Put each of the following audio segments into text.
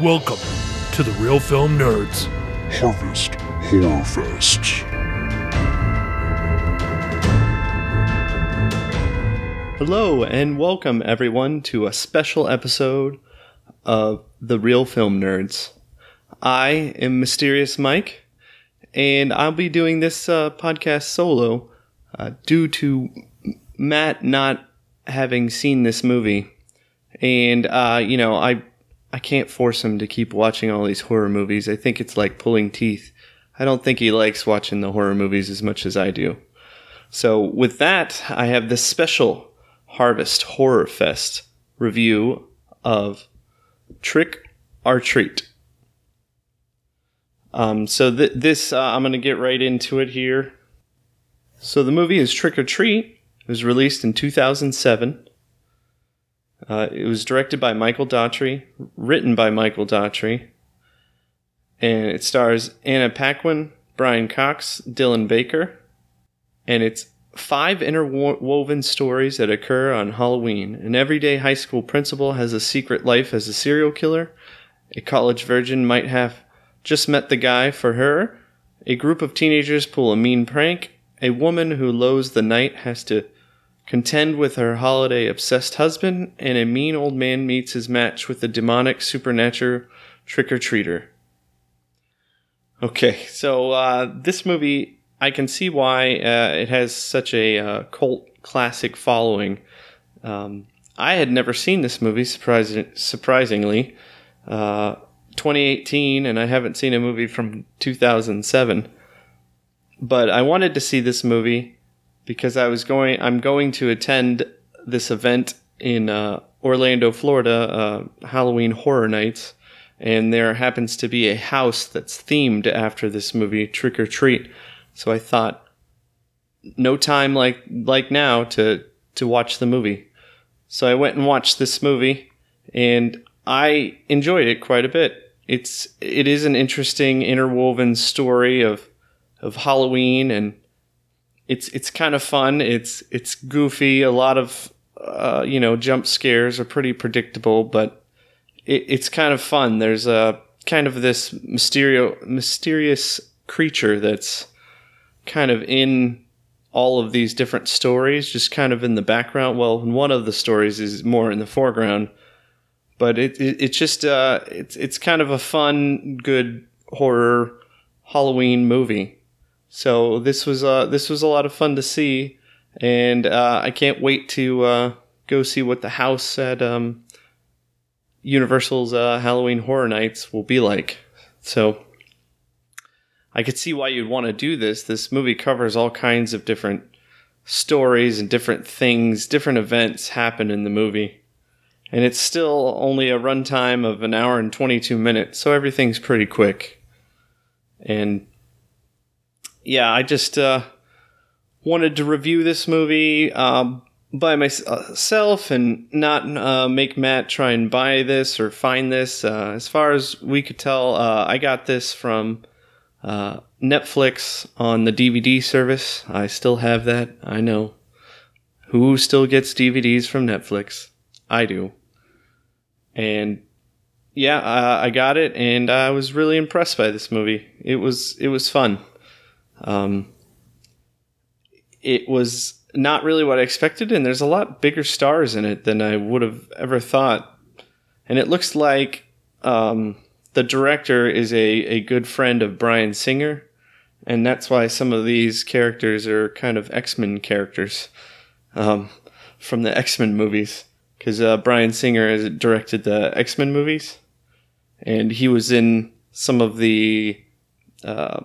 Welcome to the Real Film Nerds. Harvest Horror Fest. Hello, and welcome everyone to a special episode of The Real Film Nerds. I am Mysterious Mike, and I'll be doing this uh, podcast solo uh, due to Matt not having seen this movie. And, uh, you know, I, I can't force him to keep watching all these horror movies. I think it's like pulling teeth. I don't think he likes watching the horror movies as much as I do. So, with that, I have this special Harvest Horror Fest review of Trick or Treat. Um, so th- this, uh, I'm going to get right into it here. So the movie is Trick or Treat. It was released in 2007. Uh, it was directed by Michael Dougherty, written by Michael Dougherty, and it stars Anna Paquin, Brian Cox, Dylan Baker, and it's five interwoven stories that occur on Halloween. An everyday high school principal has a secret life as a serial killer. A college virgin might have just met the guy for her. A group of teenagers pull a mean prank. A woman who loathes the night has to contend with her holiday obsessed husband. And a mean old man meets his match with a demonic supernatural trick or treater. Okay, so uh, this movie I can see why uh, it has such a uh, cult classic following. Um, I had never seen this movie, surprising, surprisingly. Uh, 2018, and I haven't seen a movie from 2007. But I wanted to see this movie because I was going. I'm going to attend this event in uh, Orlando, Florida, uh, Halloween Horror Nights, and there happens to be a house that's themed after this movie, Trick or Treat. So I thought, no time like like now to to watch the movie. So I went and watched this movie, and I enjoyed it quite a bit. It's it is an interesting interwoven story of of Halloween, and it's it's kind of fun. It's it's goofy. A lot of uh, you know jump scares are pretty predictable, but it, it's kind of fun. There's a kind of this mysterio mysterious creature that's kind of in all of these different stories, just kind of in the background. Well, one of the stories is more in the foreground, but it, it it's just uh, it's it's kind of a fun, good horror Halloween movie. So this was uh, this was a lot of fun to see, and uh, I can't wait to uh, go see what the house at um, Universal's uh, Halloween Horror Nights will be like. So I could see why you'd want to do this. This movie covers all kinds of different stories and different things, different events happen in the movie. And it's still only a runtime of an hour and 22 minutes, so everything's pretty quick. And yeah, I just uh, wanted to review this movie um, by myself and not uh, make Matt try and buy this or find this. Uh, as far as we could tell, uh, I got this from uh, Netflix on the DVD service. I still have that. I know. Who still gets DVDs from Netflix? I do. And yeah, uh, I got it, and I was really impressed by this movie. It was it was fun. Um, it was not really what I expected, and there's a lot bigger stars in it than I would have ever thought. And it looks like um, the director is a, a good friend of Bryan Singer, and that's why some of these characters are kind of X Men characters um, from the X Men movies. Because uh, Bryan Singer has directed the X Men movies, and he was in some of the uh,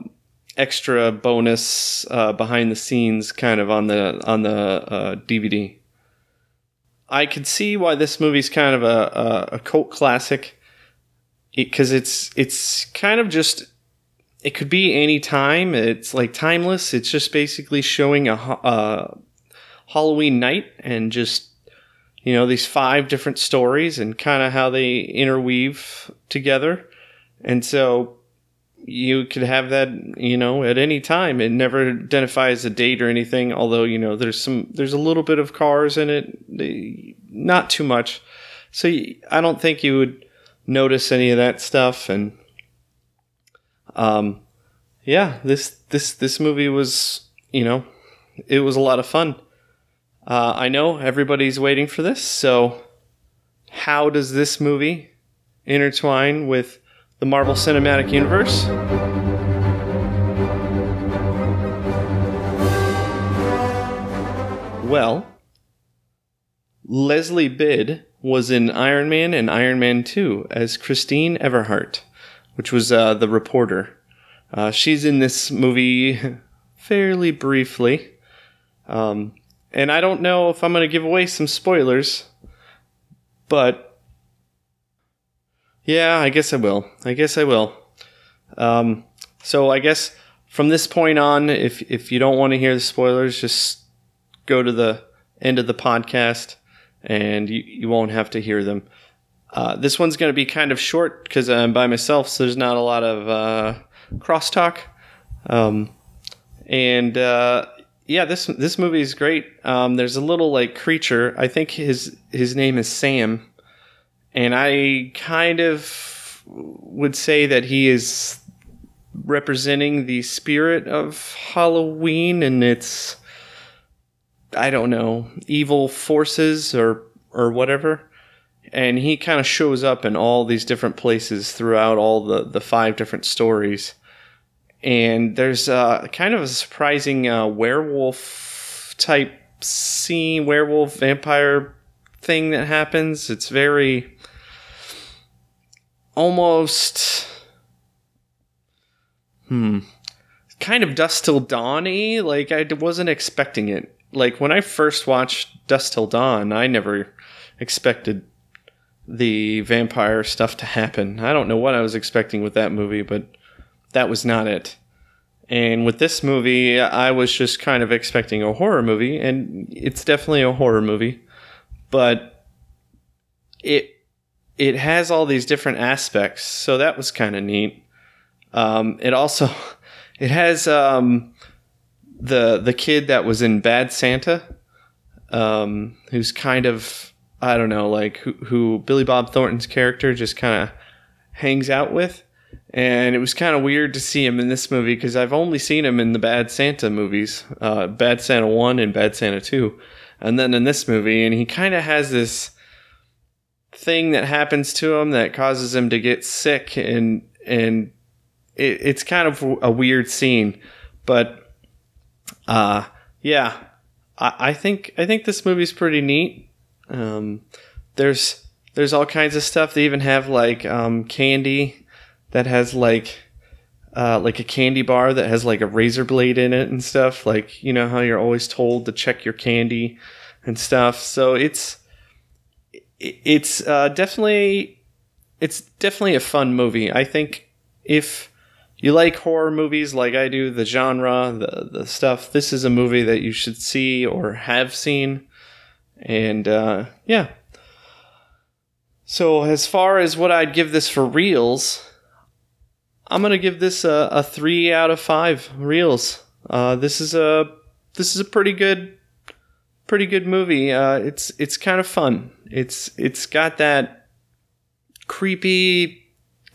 extra bonus uh, behind the scenes kind of on the on the DVD. Uh, I could see why this movie's kind of a, a, a cult classic because it, it's it's kind of just it could be any time. It's like timeless. It's just basically showing a, a Halloween night and just you know these five different stories and kind of how they interweave together. And so you could have that you know at any time it never identifies a date or anything although you know there's some there's a little bit of cars in it not too much so i don't think you would notice any of that stuff. And um, yeah, this this this movie was you know it was a lot of fun. Uh, I know everybody's waiting for this, so how does this movie intertwine with the Marvel Cinematic Universe? Well, Leslie Bibb was in Iron Man and Iron Man 2 as Christine Everhart, which was uh, the reporter. Uh, she's in this movie fairly briefly. Um, and I don't know if I'm going to give away some spoilers, but yeah, I guess I will. I guess I will. Um, so I guess from this point on, if if you don't want to hear the spoilers, just go to the end of the podcast, and you you won't have to hear them. Uh, this one's going to be kind of short because I'm by myself, so there's not a lot of uh, crosstalk. Um, and uh, yeah, this this movie is great. Um, there's a little like creature. I think his his name is Sam, and I kind of would say that he is representing the spirit of Halloween and its I don't know evil forces or or whatever. And he kind of shows up in all these different places throughout all the the five different stories and there's uh, kind of a surprising uh, werewolf type scene, werewolf vampire thing that happens. It's very almost hmm kind of Dusk Till Dawn Like I wasn't expecting it. Like when I first watched Dusk Till Dawn, I never expected the vampire stuff to happen. I don't know what I was expecting with that movie, but that was not it. And with this movie, I was just kind of expecting a horror movie, and it's definitely a horror movie, but it it has all these different aspects, so that was kind of neat. Um, it also it has um, the the kid that was in Bad Santa, um, who's kind of I don't know, like who, who Billy Bob Thornton's character just kind of hangs out with and it was kind of weird to see him in this movie because I've only seen him in the Bad Santa movies, uh, Bad Santa One and Bad Santa Two, and then in this movie, and he kind of has this thing that happens to him that causes him to get sick, and and it, it's kind of a weird scene, but uh, yeah, I, I think I think this movie's pretty neat. Um, there's there's all kinds of stuff. They even have like um, candy that has like uh, like a candy bar that has like a razor blade in it and stuff. Like you know how you're always told to check your candy and stuff. So it's it's uh, definitely it's definitely a fun movie. I think if you like horror movies like I do, the genre, the the stuff, this is a movie that you should see or have seen. And uh, yeah. So as far as what I'd give this for reels, I'm gonna give this a, a three out of five reels. Uh, this is a this is a pretty good pretty good movie. Uh, it's it's kind of fun. It's it's got that creepy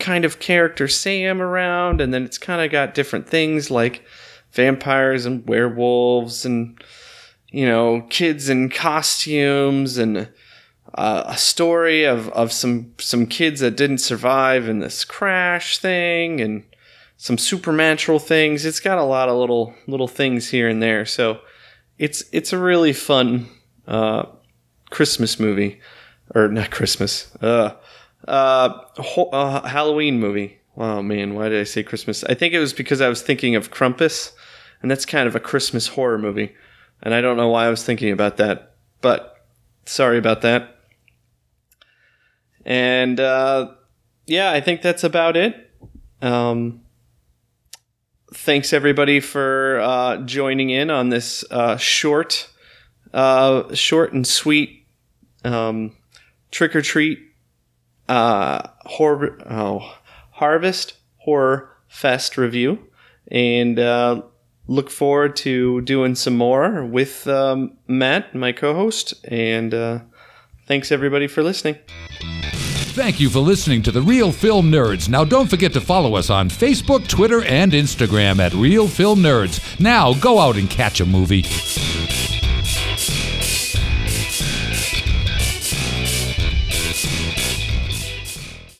kind of character Sam around, and then it's kind of got different things like vampires and werewolves and you know kids in costumes and uh, a story of, of some some kids that didn't survive in this crash thing and some supernatural things. It's got a lot of little little things here and there. So it's it's a really fun uh, Christmas movie, or not Christmas, uh, uh, ho- uh, Halloween movie. Oh man, why did I say Christmas? I think it was because I was thinking of Krampus, and that's kind of a Christmas horror movie, and I don't know why I was thinking about that, but sorry about that. And uh, yeah, I think that's about it. Um, thanks everybody for uh, joining in on this uh, short, uh, short and sweet um, trick or treat uh, horror, oh, harvest horror fest review, and uh, look forward to doing some more with um, Matt, my co-host, and uh, thanks everybody for listening. Thank you for listening to the Real Film Nerds. Now, don't forget to follow us on Facebook, Twitter, and Instagram at Real Film Nerds. Now, go out and catch a movie.